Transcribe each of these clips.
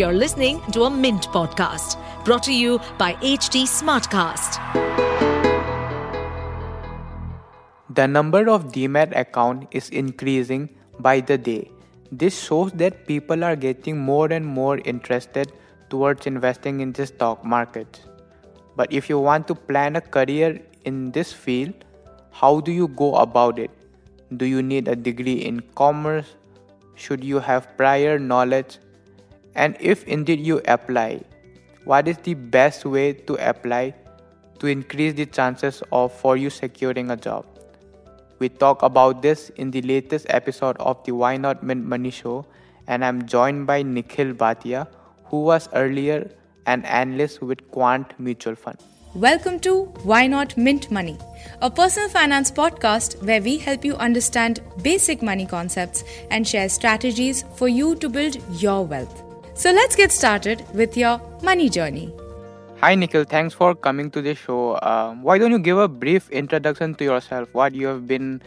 You're listening to a Mint podcast brought to you by HT Smartcast. The number of Demat account is increasing by the day. This shows that people are getting more and more interested towards investing in the stock market. But if you want to plan a career in this field, how do you go about it? Do you need a degree in commerce? Should you have prior knowledge? And if indeed you apply, what is the best way to apply to increase the chances of for you securing a job? We talk about this in the latest episode of the Why Not Mint Money show and I'm joined by Nikhil Bhatia who was earlier an analyst with Quant Mutual Fund. Welcome to Why Not Mint Money, a personal finance podcast where we help you understand basic money concepts and share strategies for you to build your wealth. So let's get started with your money journey. Hi, Nikhil. Thanks for coming to the show. Uh, why don't you give a brief introduction to yourself? What you have been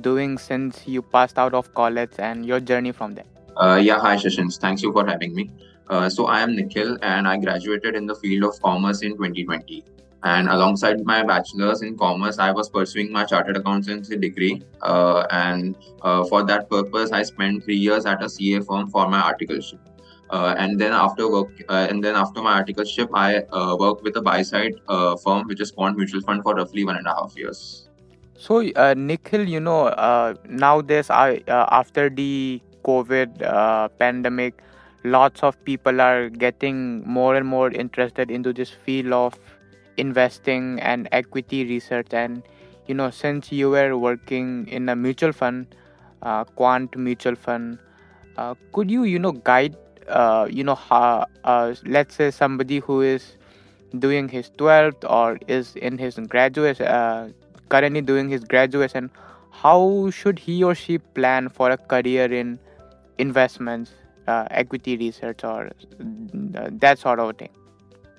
doing since you passed out of college and your journey from there? Uh, yeah, hi, Sashind. Thanks you for having me. Uh, so I am Nikhil and I graduated in the field of commerce in 2020. And alongside my bachelor's in commerce, I was pursuing my chartered accountancy degree. Uh, and uh, for that purpose, I spent three years at a CA firm for my articleship. Uh, and then after work, uh, and then after my articleship, I uh, worked with a buy side uh, firm, which is Quant Mutual Fund, for roughly one and a half years. So, Nikhil, you know, nowadays, I after the COVID pandemic, lots of people are getting more and more interested into this field of investing and equity research and you know since you were working in a mutual fund uh, quant mutual fund uh, could you you know guide uh, you know how, uh, let's say somebody who is doing his 12th or is in his graduate uh, currently doing his graduation how should he or she plan for a career in investments uh, equity research or that sort of thing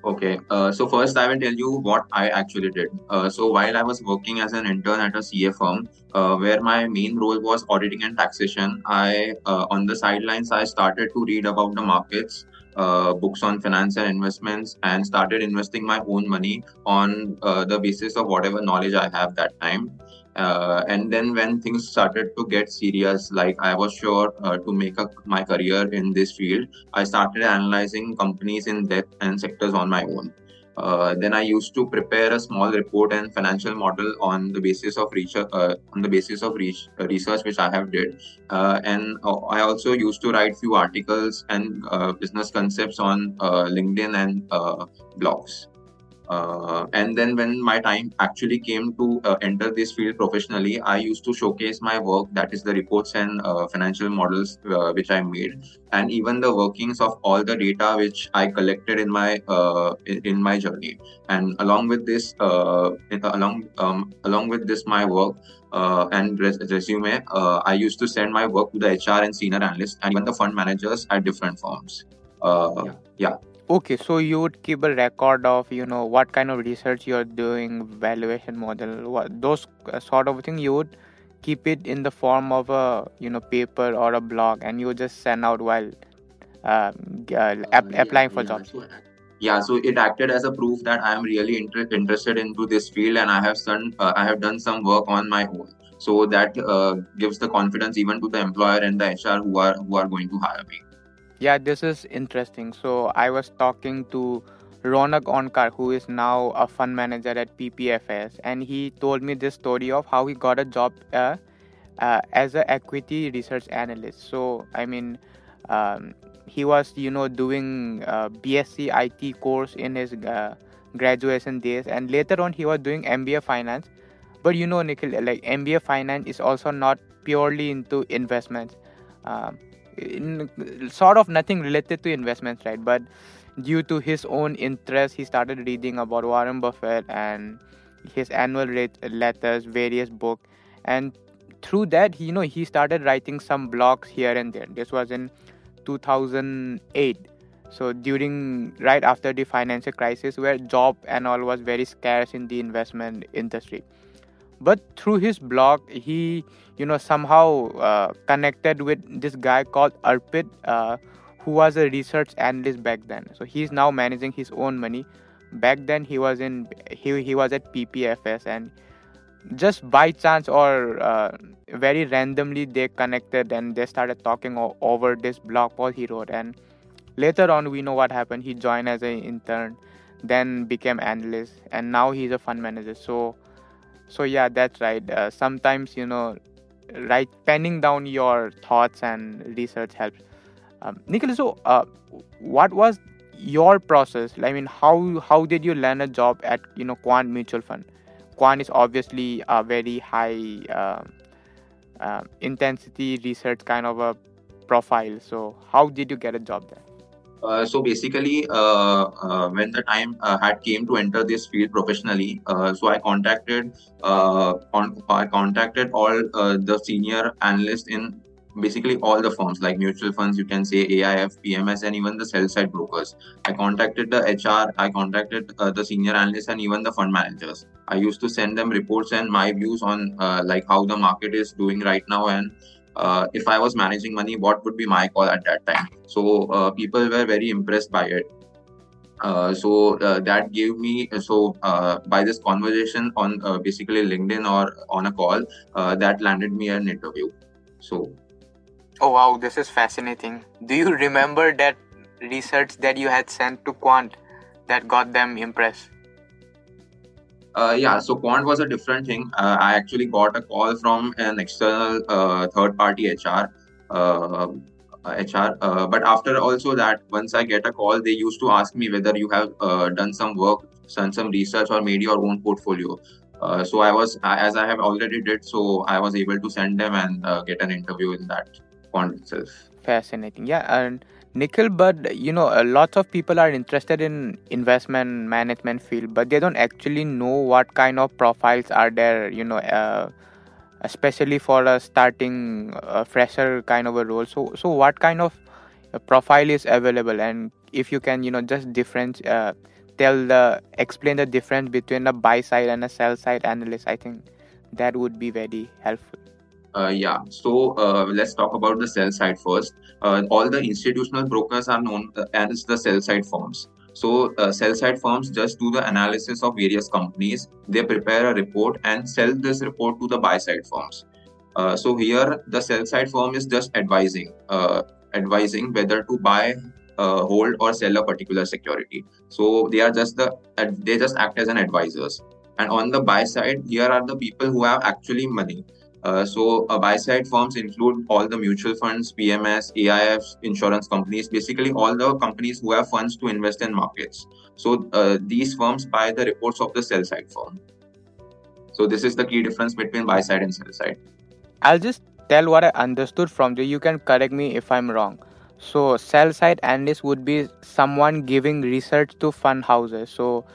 Okay, uh, so first I will tell you what I actually did. Uh, so while I was working as an intern at a CA firm, uh, where my main role was auditing and taxation, I uh, on the sidelines I started to read about the markets, uh, books on finance and investments, and started investing my own money on uh, the basis of whatever knowledge I have that time. Uh, and then when things started to get serious like i was sure uh, to make a, my career in this field i started analyzing companies in depth and sectors on my own. Uh, then i used to prepare a small report and financial model on the basis of research uh, on the basis of uh, research which i have did. Uh, and i also used to write few articles and business concepts on linkedin and blogs uh, and then when my time actually came to uh, enter this field professionally, I used to showcase my work, that is the reports and uh, financial models uh, which I made, and even the workings of all the data which I collected in my uh, in, in, my journey. And along with this, uh, along um, along with this, my work. and res- resume, I used to send my work to the HR and senior analysts and even the fund managers at different firms. yeah. yeah okay so you would keep a record of you know what kind of research you're doing valuation model what those uh, sort of thing. You would keep it in the form of a you know paper or a blog and you just send out while uh, uh, ap- yeah, applying for jobs. yeah so it acted as a proof that i am really inter- interested into this field and i have done uh, i have done some work on my own. So that uh, gives the confidence even to the employer and the hr who are who are going to hire me yeah, this is interesting. So I was talking to Raunak Onkar, who is now a fund manager at PPFAS, and he told me this story of how he got a job uh, uh, as an equity research analyst. So I mean, um, he was you know doing uh, BSc IT course in his uh, graduation days, and later on he was doing MBA finance. But you know, Nikhil, like MBA finance is also not purely into investments. Um, in, sort of nothing related to investments, right? But due to his own interest, he started reading about Warren Buffett and his annual letters, various books, and through that, he, you know, he started writing some blogs here and there. This was in 2008. So during right after the financial crisis, where job and all was very scarce in the investment industry but through his blog he you know somehow uh, connected with this guy called arpit uh, who was a research analyst back then. So he's now managing his own money. Back then he was in he he was at PPFAS and just by chance or uh, very randomly they connected and they started talking o- over this blog post he wrote and later on we know what happened he joined as an intern then became analyst and now he's a fund manager so so yeah that's right. Uh, sometimes you know write penning down your thoughts and research helps. Um, Nikhil, so uh, what was your process? I mean how how did you land a job at you know quant mutual fund? Quant is obviously a very high uh, uh, intensity research kind of a profile. So how did you get a job there so basically, uh, uh, when the time uh, had came to enter this field professionally, uh, so I contacted on, I contacted all the senior analysts in basically all the firms like mutual funds, you can say AIF, PMS, and even the sell side brokers. I contacted the HR, I contacted the senior analysts, and even the fund managers. I used to send them reports and my views on like how the market is doing right now and uh, if I was managing money, what would be my call at that time? So uh, people were very impressed by it. Uh, so uh, that gave me so uh, by this conversation on uh, basically LinkedIn or on a call that landed me an interview. So, oh wow, this is fascinating. Do you remember that research that you had sent to Quant that got them impressed? Uh, yeah, so quant was a different thing. Uh, I actually got a call from an external uh, third party HR. HR, uh, but after also that, once I get a call, they used to ask me whether you have uh, done some work, done some research, or made your own portfolio. Uh, so I was, as I have already did, so I was able to send them and get an interview in that quant itself. Fascinating, yeah, and Nikhil, but you know, a lot of people are interested in investment management field, but they don't actually know what kind of profiles are there. You know, uh, especially for a starting a fresher kind of a role. So, so what kind of profile is available, and if you can, you know, just difference, uh, tell the explain the difference between a buy side and a sell side analyst. I think that would be very helpful. Uh, yeah, so uh, let's talk about the sell side first. Uh, all the institutional brokers are known as the sell side firms. So, uh, sell side firms just do the analysis of various companies. They prepare a report and sell this report to the buy side firms. Uh, so, here the sell side firm is just advising, uh, advising whether to buy, hold, or sell a particular security. So, they are just the they just act as an advisors. And on the buy side, here are the people who have actually money. Uh, so uh, buy side firms include all the mutual funds, PMS, AIFs, insurance companies, basically all the companies who have funds to invest in markets. So uh, these firms buy the reports of the sell side firm. So this is the key difference between buy side and sell side. I'll just tell what I understood from you. You can correct me if I'm wrong. So sell side analyst would be someone giving research to fund houses. So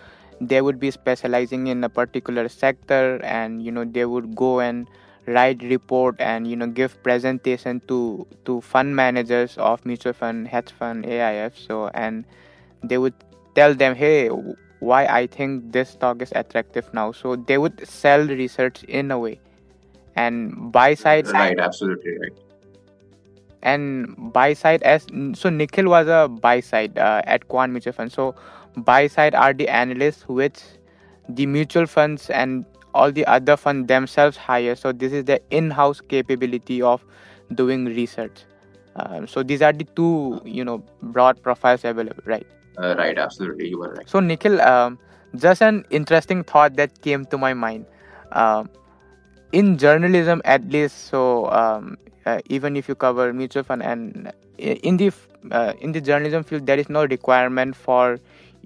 they would be specializing in a particular sector and you know they would go and write report and you know give presentation to to fund managers of mutual fund hedge fund aif so and they would tell them hey why i think this stock is attractive now? So they would sell research in a way. And buy side right absolutely right. And buy side as so nikhil was a buy side uh, at quant mutual fund. So buy side are the analysts which the mutual funds and all the other fund themselves hire so this is the in-house capability of doing research. Um, so these are the two you know broad profiles available right? Uh, right absolutely. You are right. So nikhil um, just an interesting thought that came to my mind. Um, in journalism at least so um, uh, even if you cover mutual fund and in the uh, in the journalism field there is no requirement for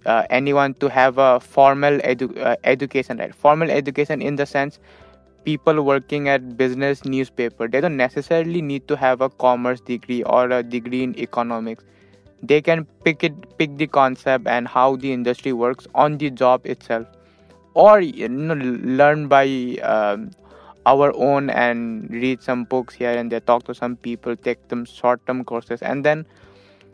uh, anyone to have a formal edu- uh, education right? Formal education in the sense people working at business newspaper they don't necessarily need to have a commerce degree or a degree in economics. They can pick it pick the concept and how the industry works on the job itself. Or you know learn by um, our own and read some books here and there talk to some people take some short term courses and then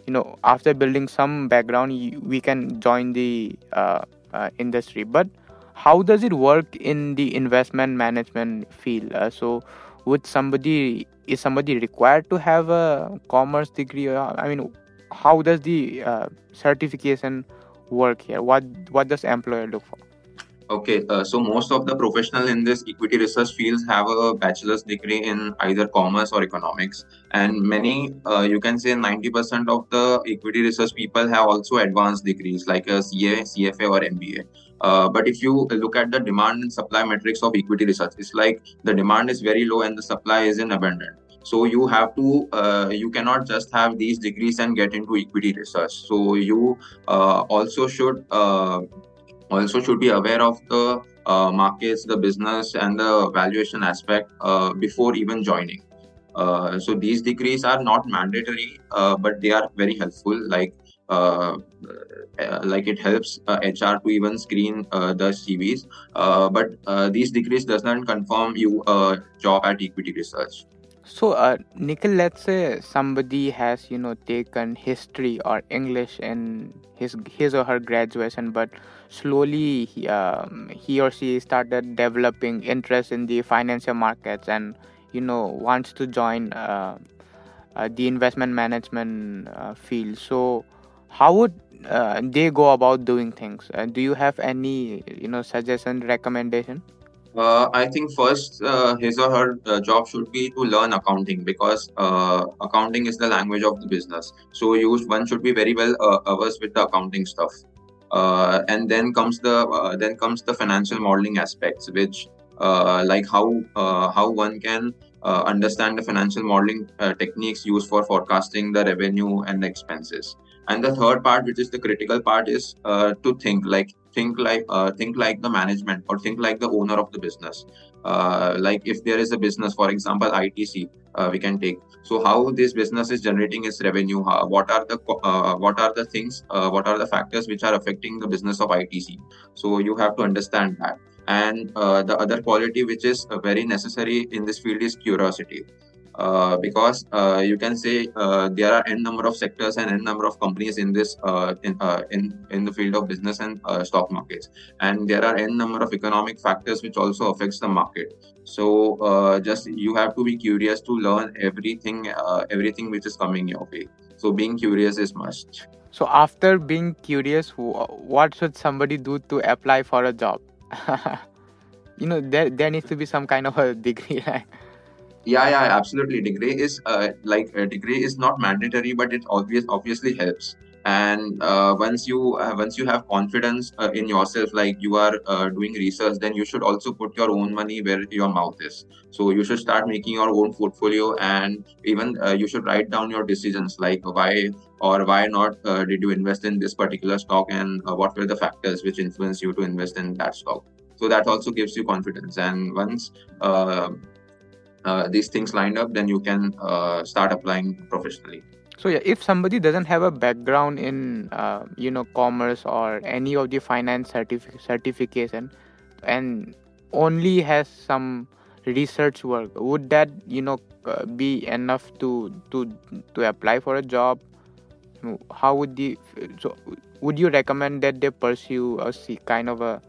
you know after building some background we can join the uh, uh, industry but how does it work in the investment management field uh, so would somebody is somebody required to have a commerce degree i mean how does the uh, certification work here? What what does employer look for? Okay, uh, so most of the professional in this equity research fields have a bachelor's degree in either commerce or economics, and many, uh, you can say, ninety percent of the equity research people have also advanced degrees like a CA, CFA, or MBA. Uh, but if you look at the demand and supply metrics of equity research, it's like the demand is very low and the supply is in abundance. So you have to uh, you cannot just have these degrees and get into equity research. So you uh, also should uh, Uh, also should be aware of the uh, markets the business and the valuation aspect uh, before even joining uh, so these degrees are not mandatory uh, but they are very helpful like uh, like it helps HR to even screen the CVs, but these degrees does not confirm you a job at equity research. So, uh, Nikhil, let's say somebody has, you know, taken history or English in his his or her graduation, but slowly he, um, he or she started developing interest in the financial markets and, you know, wants to join uh, uh, the investment management uh, field. So, how would uh, they go about doing things? Uh, do you have any, you know, suggestion, recommendation? Uh, I think first his or her job should be to learn accounting because accounting is the language of the business. So you one should be very well averse with the accounting stuff. Uh, and then comes the uh, then comes the financial modeling aspects, which uh, like how uh, how one can understand the financial modeling techniques used for forecasting the revenue and the expenses. And the third part, which is the critical part, is to think like think like uh, think like the management or think like the owner of the business uh, like if there is a business for example itc uh, we can take. So how this business is generating its revenue? How, what are the uh, what are the things uh, what are the factors which are affecting the business of itc so you have to understand that. And uh, the other quality which is very necessary in this field is curiosity uh, because uh, you can say uh, there are n number of sectors and n number of companies in this uh, in, in in the field of business and stock markets. And there are n number of economic factors which also affects the market. So just you have to be curious to learn everything everything which is coming your way. So being curious is must. So after being curious what should somebody do to apply for a job? You know there there needs to be some kind of a degree right? Yeah yeah absolutely. Degree is uh, like a degree is not mandatory but it obvious obviously helps. And uh, once you uh, once you have confidence uh, in yourself like you are uh, doing research then you should also put your own money where your mouth is. So you should start making your own portfolio and even uh, you should write down your decisions like why or why not did you invest in this particular stock and what were the factors which influence you to invest in that stock. So that also gives you confidence. And once uh, these things lined up, then you can uh, start applying professionally. So yeah, if somebody doesn't have a background in uh, you know commerce or any of the finance certific- certification, and only has some research work, would that you know uh, be enough to to to apply for a job? How would the so would you recommend that they pursue a C, kind of a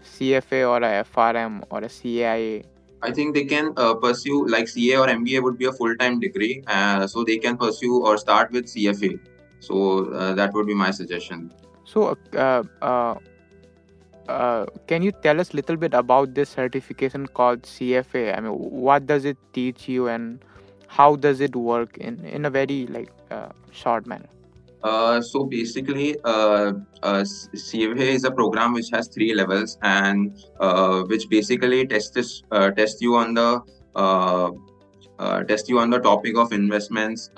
CFA or a FRM or a CAIA I think they can uh, pursue like CA or MBA would be a full time degree, uh, so they can pursue or start with CFA. So uh, that would be my suggestion. So, uh, uh, uh, can you tell us a little bit about this certification called CFA? I mean, what does it teach you, and how does it work in in a very like short manner? Uh, so basically, uh, uh, CFA is a program which has three levels and uh, which basically tests uh, test you on the uh, test you on the topic of investments,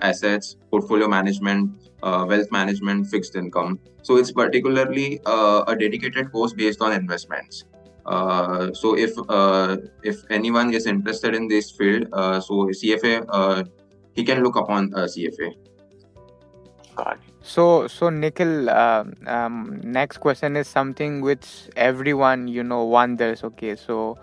assets, portfolio management, wealth management, fixed income. So it's particularly a dedicated course based on investments. so if if anyone is interested in this field, so CFA he can look upon CFA. God. So, so Nikhil, uh, um, next question is something which everyone you know wonders. Okay, so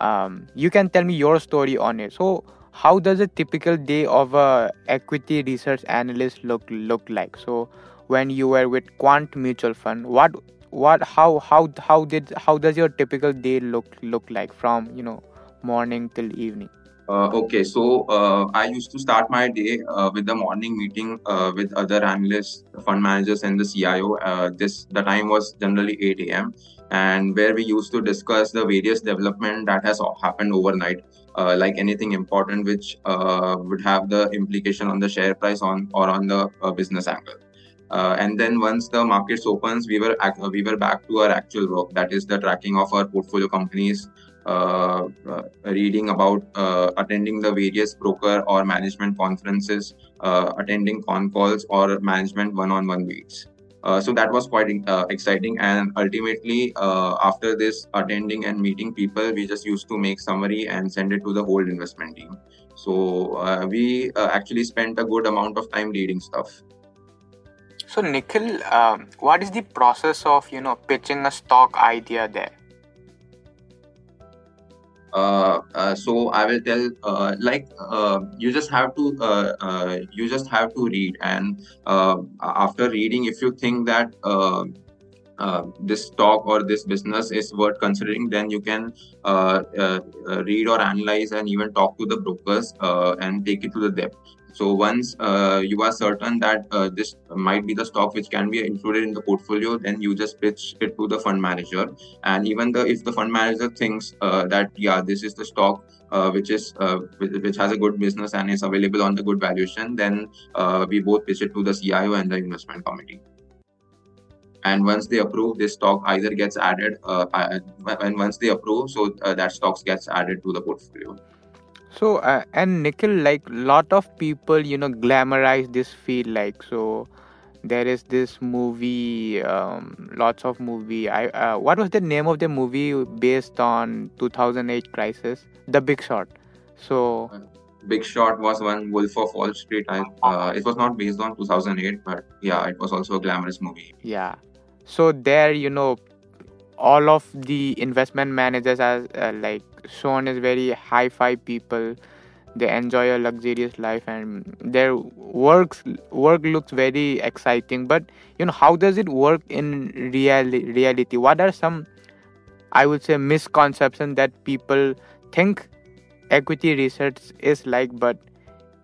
um, you can tell me your story on it. So, how does a typical day of a equity research analyst look look like? So, when you were with Quant Mutual Fund, what what how how how did how does your typical day look look like from you know morning till evening? Uh, okay, so uh, I used to start my day uh, with the morning meeting uh, with other analysts, fund managers, and the CIO. Uh, this the time was generally 8 a.m. and where we used to discuss the various development that has happened overnight, uh, like anything important which would have the implication on the share price on or on the business angle. and then once the markets opens, we were we were back to our actual work. That is the tracking of our portfolio companies, uh, uh, reading about uh, attending the various broker or management conferences, attending con calls or management one-on-one meets. Uh, so that was quite uh, exciting. And ultimately uh, after this attending and meeting people we just used to make summary and send it to the whole investment team. So we actually spent a good amount of time reading stuff. So nikhil um, what is the process of you know pitching a stock idea there? uh, uh, Uh, uh, so I will tell uh, like uh, you just have to you just have to read and after reading if you think that uh, this stock or this business is worth considering, then you can uh, uh, read or analyze and even talk to the brokers and take it to the depth. So once uh, you are certain that uh, this might be the stock which can be included in the portfolio, then you just pitch it to the fund manager. And even the if the fund manager thinks uh, that yeah this is the stock uh, which is uh, which has a good business and is available on the good valuation, then uh, we both pitch it to the CIO and the investment committee. And once they approve, this stock either gets added, and once they approve, so that stocks gets added to the portfolio. So uh, and Nikhil, like lot of people, you know, glamorize this field. Like so, there is this movie, um, lots of movie. I uh, what was the name of the movie based on 2008 crisis? The Big Short. So. Big Short was one. Wolf of Wall Street. I, uh, it was not based on 2008, but yeah, it was also a glamorous movie. Yeah. So there, you know, all of the investment managers are uh, like shown as very high-fi people. They enjoy a luxurious life and their works work looks very exciting. But you know how does it work in reality reality? What are some i would say misconceptions that people think equity research is like but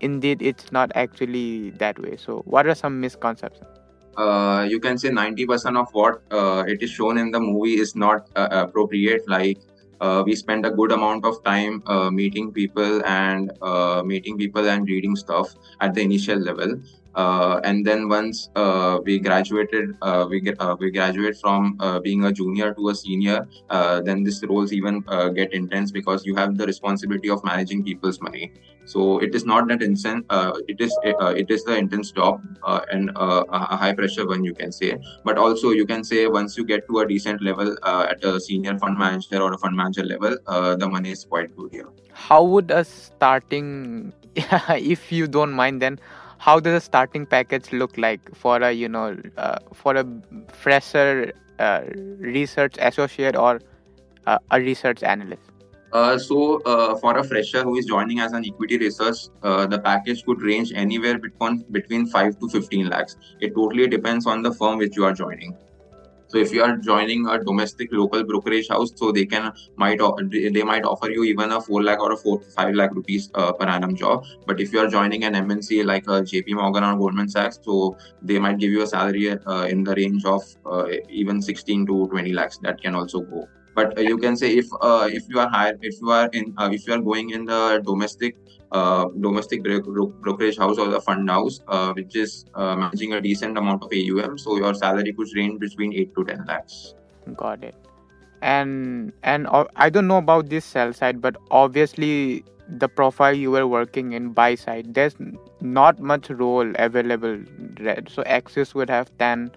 indeed it's not actually that way? So what are some misconceptions uh, you can say 90% of what uh, it is shown in the movie is not uh, appropriate. Like uh, we spend a good amount of time uh, meeting people and uh, meeting people and reading stuff at the initial level uh, and then once uh, we graduated uh, we get uh, we graduate from uh, being a junior to a senior uh, then these roles even get intense because you have the responsibility of managing people's money. So it is not that intense it is it is the intense job and a high pressure one you can say. But also you can say once you get to a decent level at a senior fund manager or a fund manager level the money is quite good here. How would a starting if you don't mind then how does a starting package look like for a you know uh, for a fresher uh, research associate or uh, a research analyst? Uh, so uh, for a fresher who is joining as an equity research uh, the package could range anywhere between between 5 to 15 lakhs. It totally depends on the firm which you are joining so if you are joining a domestic local brokerage house, so they can might they might offer you even a four lakh or a four five lakh rupees uh, per annum job. But if you are joining an MNC like a JP Morgan or Goldman Sachs, so they might give you a salary uh, in the range of uh, even 16 to 20 lakhs. That can also go but uh, you can say if uh, if you are hired if you are in uh, if you are going in the domestic uh, domestic brokerage house or the fund house, uh, which is uh, managing a decent amount of AUM. So your salary could range between eight to ten lakhs. Got it. And and I don't know about this sell side, but obviously the profile you were working in buy side, there's not much role available. So Axis would have ten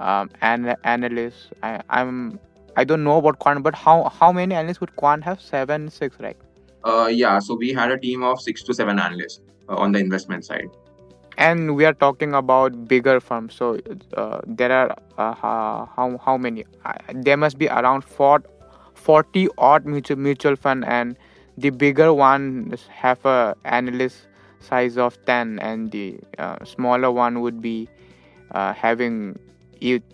um, an- analysts. I, I'm I don't know about quant, but how how many analysts would quant have? Seven, six, right? Uh, yeah, so we had a team of six to seven analysts uh, on the investment side. And we are talking about bigger firms. So uh, there are uh, how how many? Uh, there must be around 40, 40 odd mutual mutual fund, and the bigger ones have a analyst size of 10 and the uh, smaller one would be uh, having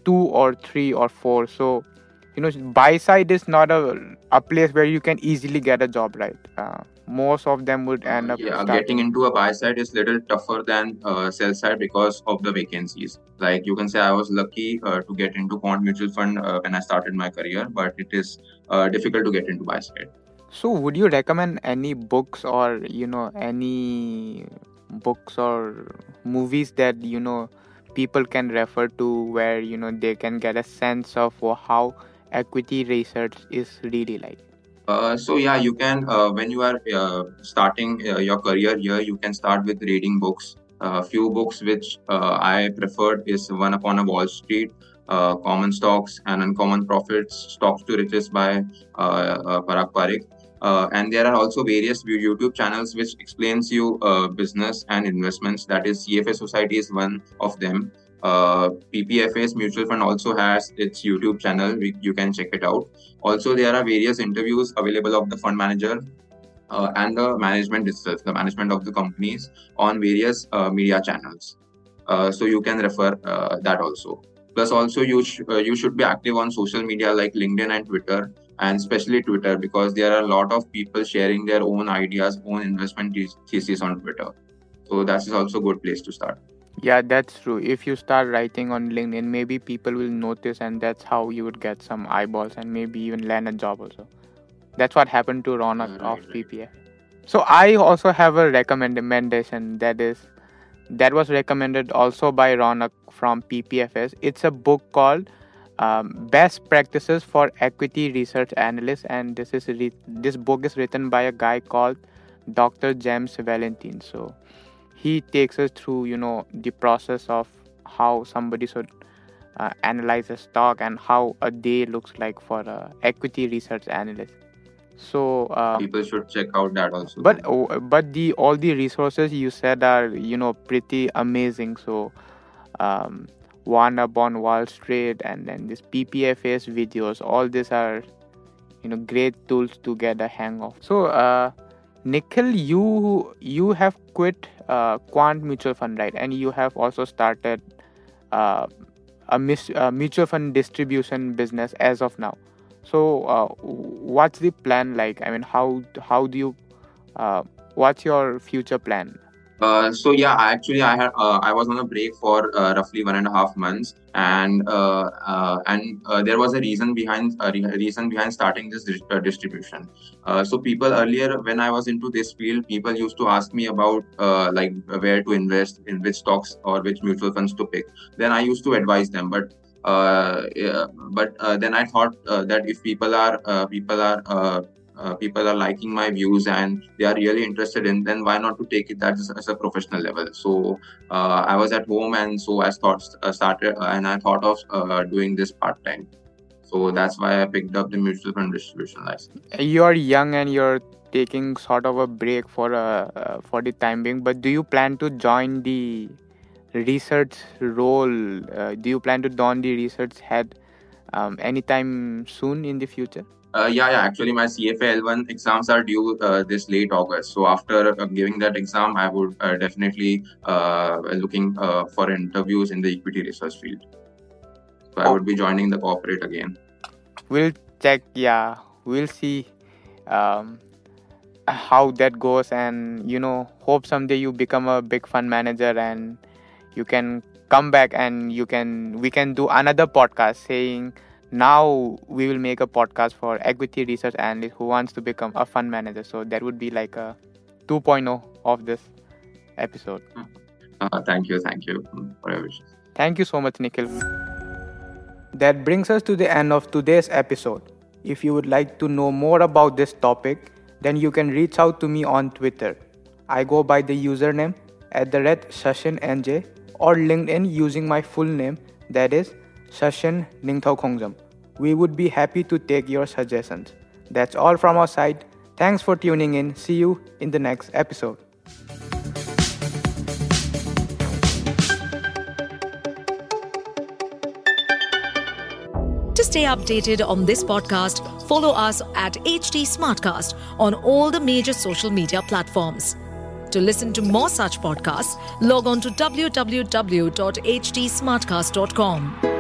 two or three or four so you know buy side is not a, a place where you can easily get a job right uh, most of them would end up yeah, starting- getting into a buy side is little tougher than uh, sell side because of the vacancies. Like you can say, I was lucky uh, to get into quant mutual fund uh, when I started my career, but it is uh, difficult to get into buy side. So, would you recommend any books or you know any books or movies that you know people can refer to where you know they can get a sense of how equity research is really like? Uh, so yeah, you can uh, when you are uh, starting uh, your career here, you can start with reading books. A few books which I preferred is One Up On a Wall Street, Common Stocks and Uncommon Profits, Stocks to Riches by Parag Parikh. Uh, and there are also various YouTube channels which explains you uh, business and investments. That is, CFA Society is one of them. Uh, PPFAS mutual fund also has its YouTube channel. You can check it out. Also, there are various interviews available of the fund manager uh, and the management itself, the management of the companies on various uh, media channels. Uh, so you can refer uh, that also. Plus, also you sh- uh, you should be active on social media like LinkedIn and Twitter, and especially Twitter because there are a lot of people sharing their own ideas, own investment the- thesis on Twitter. So that is also a good place to start. Yeah, that's true. If you start writing on LinkedIn, maybe people will notice, and that's how you would get some eyeballs and maybe even land a job also. That's what happened to Ronak of. PPF. So I also have a recommendation that is that was recommended also by Ronak from PPFAS. It's a book called um, Best Practices for Equity Research Analysts, and this is re- this book is written by a guy called Dr. James Valentine. So he takes us through you know the process of how somebody should uh, analyze a stock and how a day looks like for a equity research analyst. So uh, People should check out that also. but oh, but the all the resources you said are you know pretty amazing. So um one up on wall street and then this ppfas videos all these are you know great tools to get a hang of. So uh nikhil you you have quit uh, quant mutual fund right? And you have also started uh, a mis- uh, mutual fund distribution business as of now. So uh, what's the plan like? I mean how how do you uh, what's your future plan Uh, so yeah, actually I had uh, I was on a break for uh, roughly one and a half months, and uh, uh, and there was a reason behind reason behind starting this dis- distribution. So people earlier, when I was into this field, people used to ask me about like where to invest, in which stocks or which mutual funds to pick. Then I used to advise them, but yeah, but then I thought that if people are people are uh, people are liking my views and they are really interested in then why not to take it that as, a professional level? So uh, i was at home and so i thought uh, started uh, and i thought of uh, doing this part time so that's why i picked up the mutual fund distribution license. You're young and you're taking sort of a break for uh, for the time being but do you plan to join the research role? Do you plan to don the research head um, anytime soon in the future uh, yeah yeah actually my cfa l1 exams are due uh, this late august. So after uh, giving that exam i would uh, definitely uh, looking uh, for interviews in the equity research field. So i would be joining the corporate again. We'll check yeah we'll see um, how that goes. And you know hope someday you become a big fund manager and you can come back and you can we can do another podcast saying now we will make a podcast for equity research analyst who wants to become a fund manager so that would be like a 2.0 of this episode uh, thank you thank you for your wishes Thank you so much, Nikhil. That brings us to the end of today's episode. If you would like to know more about this topic, then you can reach out to me on Twitter. I go by the username at the red session NJ or LinkedIn using my full name, that is Ningthoukhongjam. We would be happy to take your suggestions. That's all from our side. Thanks for tuning in. See you in the next episode. To stay updated on this podcast, follow us at HT Smartcast on all the major social media platforms. To listen to more such podcasts, log on to www.htsmartcast.com.